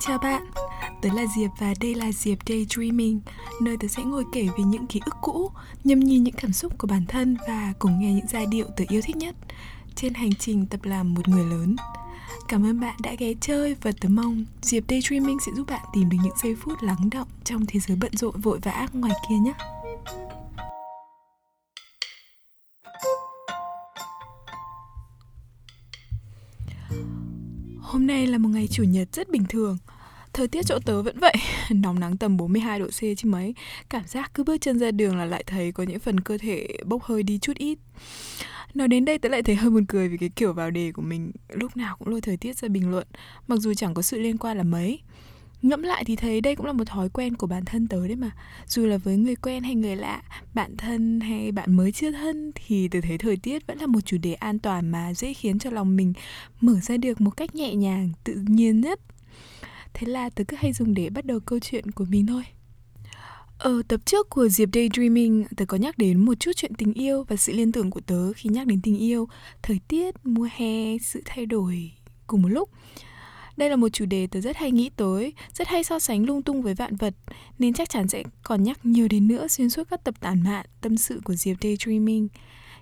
Chào bạn, tớ là Diệp và đây là Diệp Daydreaming Nơi tớ sẽ ngồi kể về những ký ức cũ, nhâm nhi những cảm xúc của bản thân và cùng nghe những giai điệu tớ yêu thích nhất Trên hành trình tập làm một người lớn Cảm ơn bạn đã ghé chơi và tớ mong Diệp Daydreaming sẽ giúp bạn tìm được những giây phút lắng động trong thế giới bận rộn vội vã ngoài kia nhé. Hôm nay là một ngày chủ nhật rất bình thường. Thời tiết chỗ tớ vẫn vậy, Nóng nắng tầm 42 độ C chứ mấy. Cảm giác cứ bước chân ra đường là lại thấy Có những phần cơ thể bốc hơi đi chút ít. Nói đến đây tớ lại thấy hơi buồn cười Vì cái kiểu vào đề của mình Lúc nào cũng lôi thời tiết ra bình luận, Mặc dù chẳng có sự liên quan là mấy. Ngẫm lại thì thấy đây cũng là một thói quen của bản thân tớ đấy mà. Dù là với người quen hay người lạ Bạn thân hay bạn mới chưa thân Thì tớ thấy thời tiết vẫn là một chủ đề an toàn Mà dễ khiến cho lòng mình mở ra được một cách nhẹ nhàng, tự nhiên nhất. Thế là tớ cứ hay dùng để bắt đầu câu chuyện của mình thôi. Ở tập trước của Diệp Daydreaming, tớ có nhắc đến một chút chuyện tình yêu và sự liên tưởng của tớ khi nhắc đến tình yêu, thời tiết, mùa hè, sự thay đổi cùng một lúc. Đây là một chủ đề tớ rất hay nghĩ tới, rất hay so sánh lung tung với vạn vật, nên chắc chắn sẽ còn nhắc nhiều đến nữa xuyên suốt các tập tản mạn, tâm sự của Diệp Daydreaming.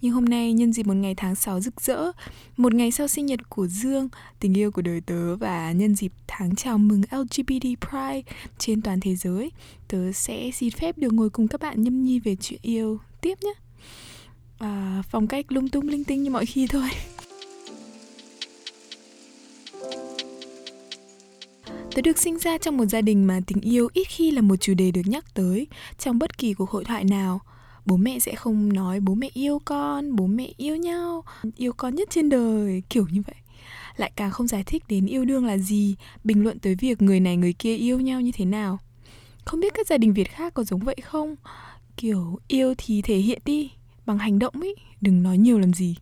Nhưng hôm nay nhân dịp một ngày tháng 6 rực rỡ, một ngày sau sinh nhật của Dương, tình yêu của đời tớ và nhân dịp tháng chào mừng LGBT Pride trên toàn thế giới, tớ sẽ xin phép được ngồi cùng các bạn nhâm nhi về chuyện yêu tiếp nhé. À, phong cách lung tung linh tinh như mọi khi thôi. Tớ được sinh ra trong một gia đình mà tình yêu ít khi là một chủ đề được nhắc tới trong bất kỳ cuộc hội thoại nào. Bố mẹ sẽ không nói bố mẹ yêu con, bố mẹ yêu nhau, yêu con nhất trên đời, kiểu như vậy. Lại càng không giải thích đến yêu đương là gì, bình luận tới việc người này người kia yêu nhau như thế nào. Không biết các gia đình Việt khác có giống vậy không? Kiểu yêu thì thể hiện đi, bằng hành động ấy, đừng nói nhiều làm gì.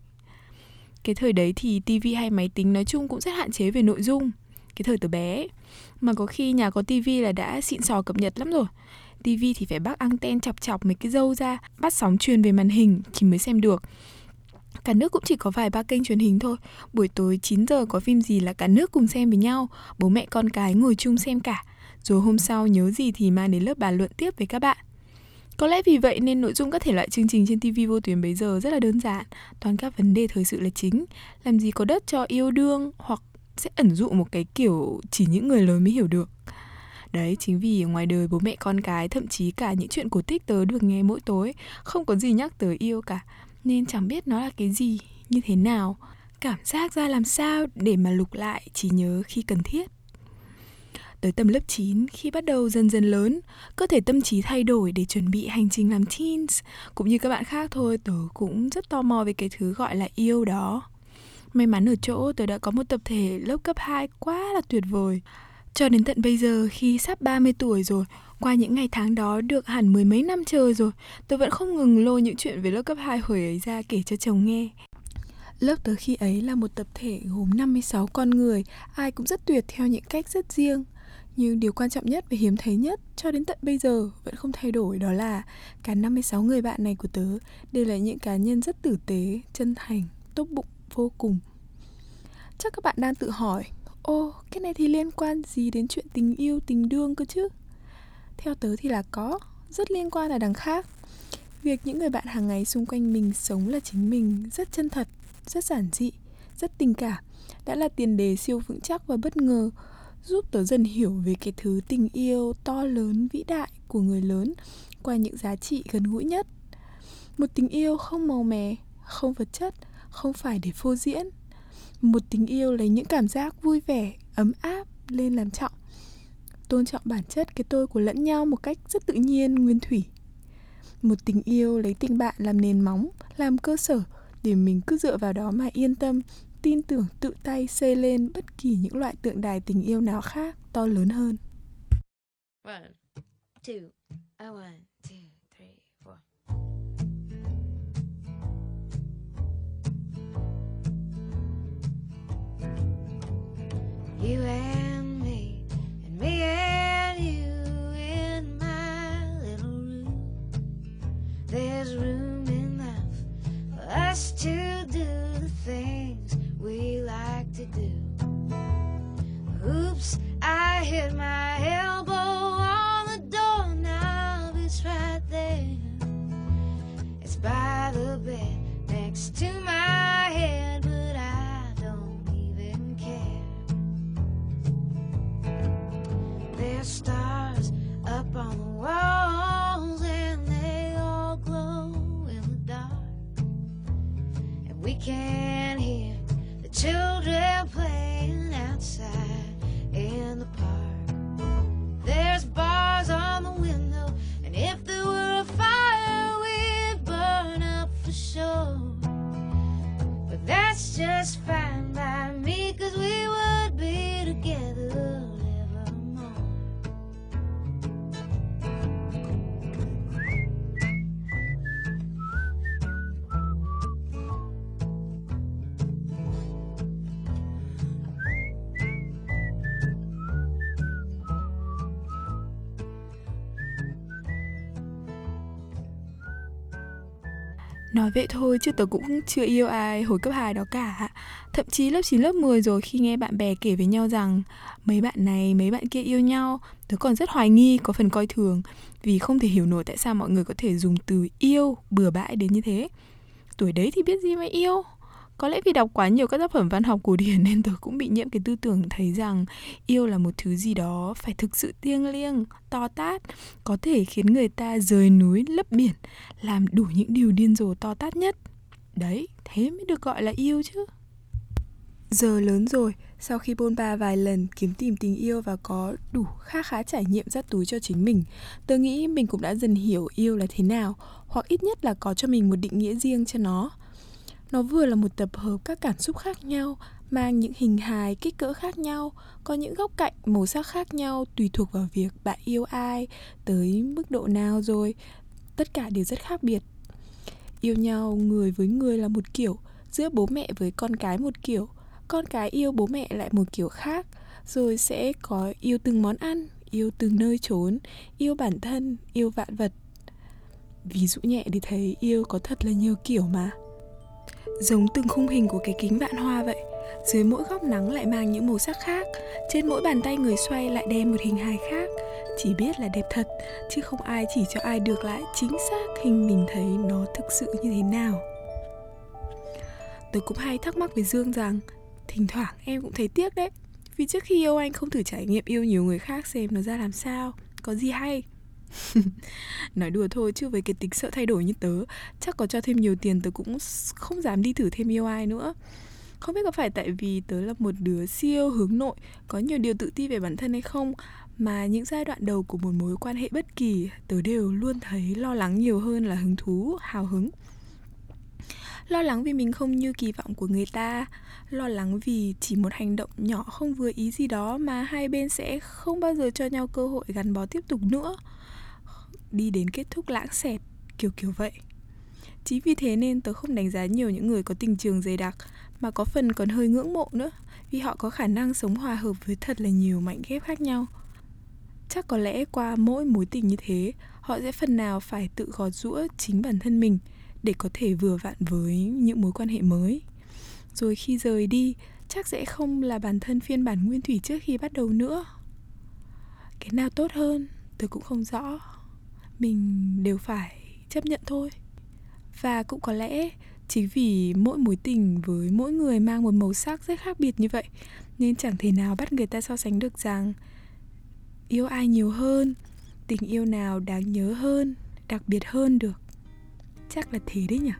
Cái thời đấy thì tivi hay máy tính nói chung cũng rất hạn chế về nội dung cái thời từ bé mà có khi nhà có tivi là đã xịn sò cập nhật lắm rồi. Tivi thì phải bắt anten chọc chọc mấy cái dâu ra bắt sóng truyền về màn hình thì mới xem được. Cả nước cũng chỉ có vài ba kênh truyền hình thôi. Buổi tối 9 giờ có phim gì là cả nước cùng xem với nhau. Bố mẹ con cái ngồi chung xem cả. Rồi hôm sau nhớ gì thì mang đến lớp bàn luận tiếp với các bạn. Có lẽ vì vậy nên nội dung các thể loại chương trình trên TV vô tuyến bây giờ rất là đơn giản, toàn các vấn đề thời sự là chính, làm gì có đất cho yêu đương hoặc sẽ ẩn dụ một cái kiểu chỉ những người lớn mới hiểu được Đấy, chính vì ngoài đời bố mẹ con cái Thậm chí cả những chuyện cổ tích tớ được nghe mỗi tối Không có gì nhắc tới yêu cả Nên chẳng biết nó là cái gì, như thế nào Cảm giác ra làm sao để mà lục lại chỉ nhớ khi cần thiết Tới tầm lớp 9, khi bắt đầu dần dần lớn, cơ thể tâm trí thay đổi để chuẩn bị hành trình làm teens. Cũng như các bạn khác thôi, tớ cũng rất tò mò về cái thứ gọi là yêu đó. May mắn ở chỗ tôi đã có một tập thể lớp cấp 2 quá là tuyệt vời. Cho đến tận bây giờ khi sắp 30 tuổi rồi, qua những ngày tháng đó được hẳn mười mấy năm trời rồi, tôi vẫn không ngừng lôi những chuyện về lớp cấp 2 hồi ấy ra kể cho chồng nghe. Lớp tớ khi ấy là một tập thể gồm 56 con người, ai cũng rất tuyệt theo những cách rất riêng. Nhưng điều quan trọng nhất và hiếm thấy nhất cho đến tận bây giờ vẫn không thay đổi đó là cả 56 người bạn này của tớ đều là những cá nhân rất tử tế, chân thành, tốt bụng vô cùng. Chắc các bạn đang tự hỏi, ô, cái này thì liên quan gì đến chuyện tình yêu, tình đương cơ chứ? Theo tớ thì là có, rất liên quan là đằng khác. Việc những người bạn hàng ngày xung quanh mình sống là chính mình, rất chân thật, rất giản dị, rất tình cảm, đã là tiền đề siêu vững chắc và bất ngờ, giúp tớ dần hiểu về cái thứ tình yêu to lớn, vĩ đại của người lớn qua những giá trị gần gũi nhất. Một tình yêu không màu mè, không vật chất không phải để phô diễn. Một tình yêu lấy những cảm giác vui vẻ ấm áp lên làm trọng. Tôn trọng bản chất cái tôi của lẫn nhau một cách rất tự nhiên nguyên thủy. Một tình yêu lấy tình bạn làm nền móng làm cơ sở để mình cứ dựa vào đó mà yên tâm tin tưởng tự tay xây lên bất kỳ những loại tượng đài tình yêu nào khác to lớn hơn. One, two, one. You and me, and me and you in my little room. There's room enough for us to do the things we like to do. Oops, I hit my we can Nói vậy thôi chứ tớ cũng chưa yêu ai hồi cấp 2 đó cả. Thậm chí lớp 9 lớp 10 rồi khi nghe bạn bè kể với nhau rằng Mấy bạn này, mấy bạn kia yêu nhau. Tớ còn rất hoài nghi, có phần coi thường Vì không thể hiểu nổi tại sao mọi người có thể dùng từ yêu bừa bãi đến như thế. Tuổi đấy thì biết gì mà yêu? Có lẽ vì đọc quá nhiều các tác phẩm văn học cổ điển Nên tớ cũng bị nhiễm cái tư tưởng thấy rằng Yêu là một thứ gì đó phải thực sự thiêng liêng, to tát Có thể khiến người ta rời núi lấp biển Làm đủ những điều điên rồ to tát nhất. Đấy, thế mới được gọi là yêu chứ. Giờ lớn rồi, sau khi bôn ba vài lần kiếm tìm tình yêu và có đủ khá khá trải nghiệm dắt túi cho chính mình Tớ nghĩ mình cũng đã dần hiểu yêu là thế nào Hoặc ít nhất là có cho mình một định nghĩa riêng cho nó. Nó vừa là một tập hợp các cảm xúc khác nhau Mang những hình hài, kích cỡ khác nhau Có những góc cạnh, màu sắc khác nhau Tùy thuộc vào việc bạn yêu ai Tới mức độ nào rồi. Tất cả đều rất khác biệt. Yêu nhau người với người là một kiểu Giữa bố mẹ với con cái một kiểu con cái yêu bố mẹ lại một kiểu khác. Rồi sẽ có yêu từng món ăn yêu từng nơi trốn yêu bản thân yêu vạn vật. Ví dụ nhẹ để thấy yêu có thật là nhiều kiểu mà giống từng khung hình của cái kính vạn hoa vậy. Dưới mỗi góc nắng lại mang những màu sắc khác, trên mỗi bàn tay người xoay lại đem một hình hài khác. Chỉ biết là đẹp thật, chứ không ai chỉ cho ai được lại chính xác hình mình thấy nó thực sự như thế nào. Tôi cũng hay thắc mắc với dương rằng, thỉnh thoảng em cũng thấy tiếc đấy. Vì trước khi yêu anh không thử trải nghiệm yêu nhiều người khác xem nó ra làm sao, có gì hay. nói đùa thôi, chứ với cái tính sợ thay đổi như tớ, chắc có cho thêm nhiều tiền tớ cũng không dám đi thử thêm yêu ai nữa. Không biết có phải tại vì tớ là một đứa siêu hướng nội, có nhiều điều tự ti về bản thân hay không, mà những giai đoạn đầu của một mối quan hệ bất kỳ, tớ đều luôn thấy lo lắng nhiều hơn là hứng thú, hào hứng. Lo lắng vì mình không như kỳ vọng của người ta, lo lắng vì chỉ một hành động nhỏ không vừa ý gì đó mà hai bên sẽ không bao giờ cho nhau cơ hội gắn bó tiếp tục nữa đi đến kết thúc lãng xẹt, kiểu kiểu vậy. Chính vì thế nên tớ không đánh giá nhiều những người có tình trường dày đặc, mà có phần còn hơi ngưỡng mộ nữa, vì họ có khả năng sống hòa hợp với thật là nhiều mảnh ghép khác nhau. Chắc có lẽ qua mỗi mối tình như thế, họ sẽ phần nào phải tự gọt rũa chính bản thân mình để có thể vừa vặn với những mối quan hệ mới. Rồi khi rời đi, chắc sẽ không là bản thân phiên bản nguyên thủy trước khi bắt đầu nữa. Cái nào tốt hơn tôi cũng không rõ mình đều phải chấp nhận thôi. Và cũng có lẽ chính vì mỗi mối tình với mỗi người mang một màu sắc rất khác biệt như vậy, nên chẳng thể nào bắt người ta so sánh được rằng yêu ai nhiều hơn, tình yêu nào đáng nhớ hơn, đặc biệt hơn được. Chắc là thế đấy nhỉ?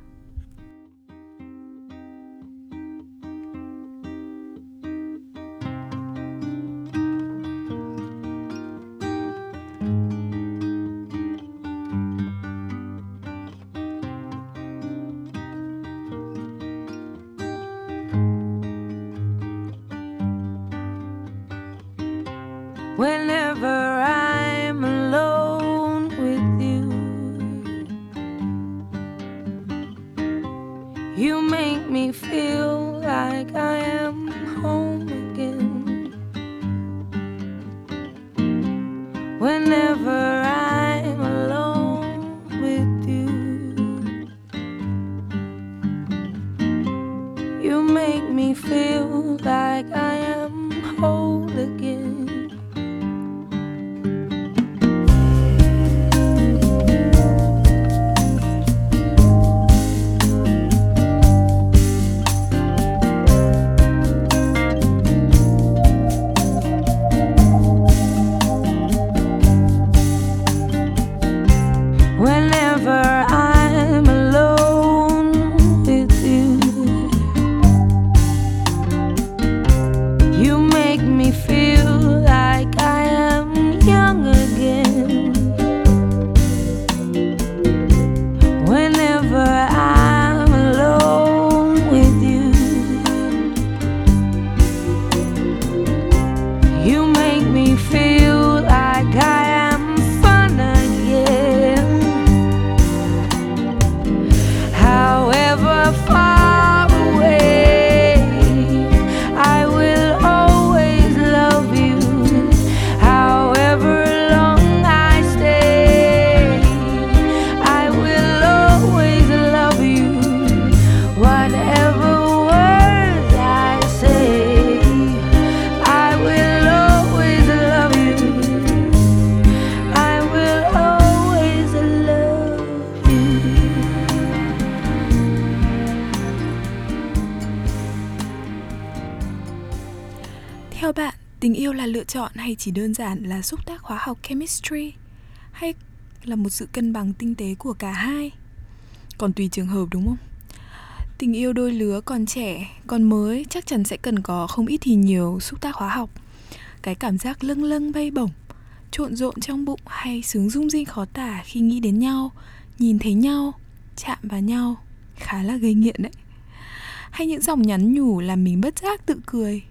Tình yêu là lựa chọn hay chỉ đơn giản là xúc tác hóa học chemistry hay là một sự cân bằng tinh tế của cả hai? Còn tùy trường hợp đúng không? Tình yêu đôi lứa còn trẻ, còn mới chắc chắn sẽ cần có không ít thì nhiều xúc tác hóa học. Cái cảm giác lâng lâng bay bổng, trộn rộn trong bụng hay sướng rung rinh khó tả khi nghĩ đến nhau, nhìn thấy nhau, chạm vào nhau, khá là gây nghiện đấy. Hay những dòng nhắn nhủ làm mình bất giác tự cười,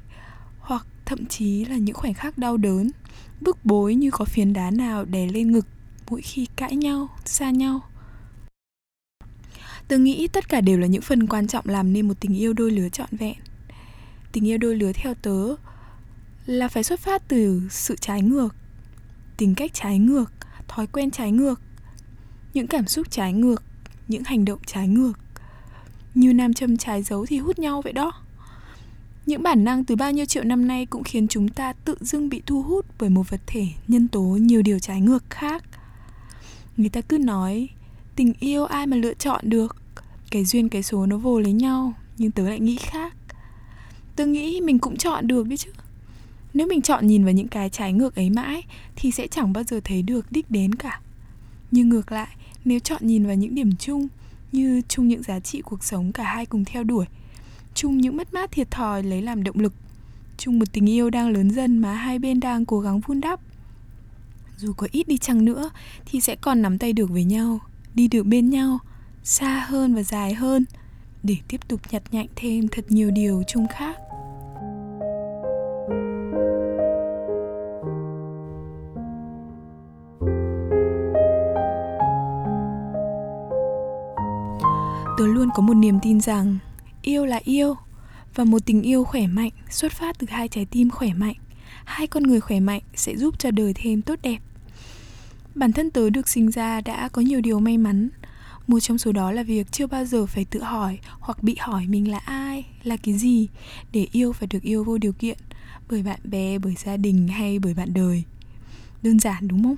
thậm chí là những khoảnh khắc đau đớn, bức bối như có phiến đá nào đè lên ngực mỗi khi cãi nhau, xa nhau. Tớ nghĩ tất cả đều là những phần quan trọng làm nên một tình yêu đôi lứa trọn vẹn. Tình yêu đôi lứa theo tớ là phải xuất phát từ sự trái ngược, tính cách trái ngược, thói quen trái ngược, những cảm xúc trái ngược, những hành động trái ngược. Như nam châm trái dấu thì hút nhau vậy đó. Những bản năng từ bao nhiêu triệu năm nay cũng khiến chúng ta tự dưng bị thu hút bởi một vật thể nhân tố nhiều điều trái ngược khác. Người ta cứ nói tình yêu ai mà lựa chọn được, cái duyên cái số nó vô lấy nhau, nhưng tớ lại nghĩ khác. Tớ nghĩ mình cũng chọn được đấy chứ. Nếu mình chọn nhìn vào những cái trái ngược ấy mãi thì sẽ chẳng bao giờ thấy được đích đến cả. Nhưng ngược lại, nếu chọn nhìn vào những điểm chung như chung những giá trị cuộc sống cả hai cùng theo đuổi chung những mất mát thiệt thòi lấy làm động lực. Chung một tình yêu đang lớn dần mà hai bên đang cố gắng vun đắp. Dù có ít đi chăng nữa thì sẽ còn nắm tay được với nhau, đi được bên nhau, xa hơn và dài hơn, để tiếp tục nhặt nhạnh thêm thật nhiều điều chung khác. Tớ luôn có một niềm tin rằng yêu là yêu. Và một tình yêu khỏe mạnh xuất phát từ hai trái tim khỏe mạnh. Hai con người khỏe mạnh sẽ giúp cho đời thêm tốt đẹp. Bản thân tớ được sinh ra đã có nhiều điều may mắn. Một trong số đó là việc chưa bao giờ phải tự hỏi hoặc bị hỏi mình là ai, là cái gì để yêu phải được yêu vô điều kiện bởi bạn bè, bởi gia đình hay bởi bạn đời. Đơn giản, đúng không?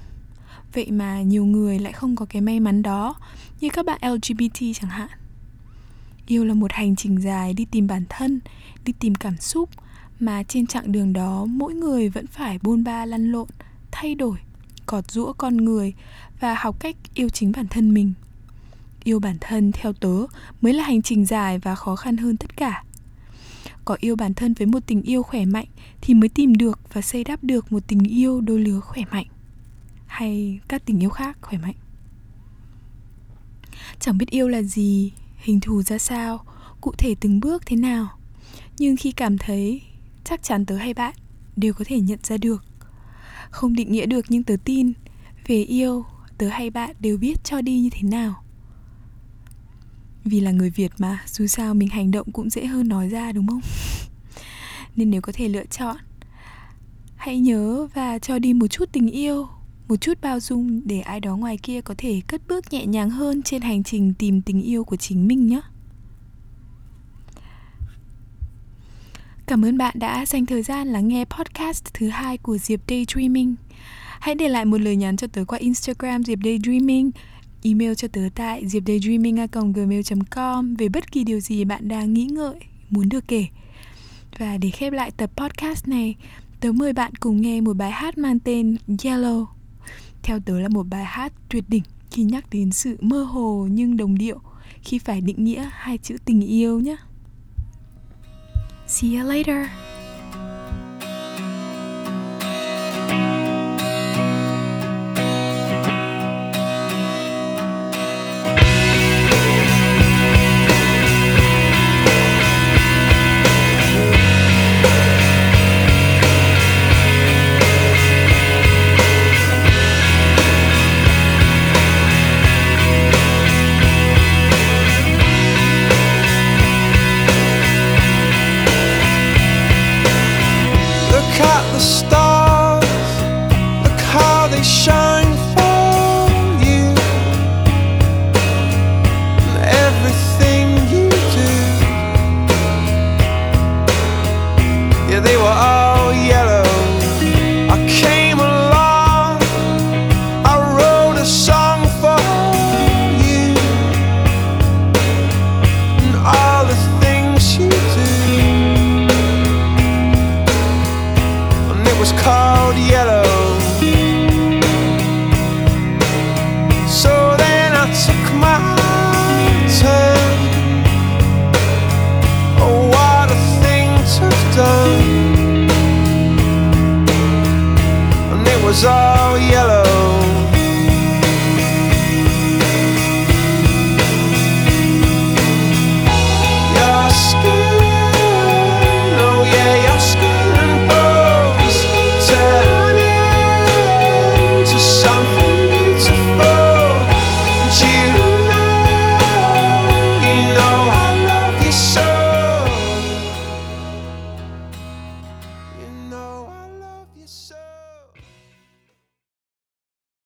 Vậy mà nhiều người lại không có cái may mắn đó như các bạn lgbt chẳng hạn yêu là một hành trình dài đi tìm bản thân, đi tìm cảm xúc, mà trên chặng đường đó mỗi người vẫn phải bôn ba lăn lộn, thay đổi, cọt rũa con người và học cách yêu chính bản thân mình. Yêu bản thân theo tớ mới là hành trình dài và khó khăn hơn tất cả. Có yêu bản thân với một tình yêu khỏe mạnh thì mới tìm được và xây đắp được một tình yêu đôi lứa khỏe mạnh. Hay các tình yêu khác khỏe mạnh. Chẳng biết yêu là gì hình thù ra sao, cụ thể từng bước thế nào. Nhưng khi cảm thấy, chắc chắn tớ hay bạn đều có thể nhận ra được. Không định nghĩa được nhưng tớ tin, về yêu, tớ hay bạn đều biết cho đi như thế nào. Vì là người việt mà, dù sao mình hành động cũng dễ hơn nói ra, đúng không? Nên nếu có thể lựa chọn, hãy nhớ và cho đi một chút tình yêu một chút bao dung để ai đó ngoài kia có thể cất bước nhẹ nhàng hơn trên hành trình tìm tình yêu của chính mình nhé Cảm ơn bạn đã dành thời gian lắng nghe podcast thứ hai của Diệp Daydreaming. Hãy để lại một lời nhắn cho tớ qua Instagram Diệp Daydreaming, email cho tớ tại diệp.daydreaming@gmail.com về bất kỳ điều gì bạn đang nghĩ ngợi, muốn được kể. Và để khép lại tập podcast này, tớ mời bạn cùng nghe một bài hát mang tên Yellow. Theo tớ là một bài hát tuyệt đỉnh khi nhắc đến sự mơ hồ nhưng đồng điệu, khi phải định nghĩa hai chữ tình yêu nhé. See you later. was all yellow.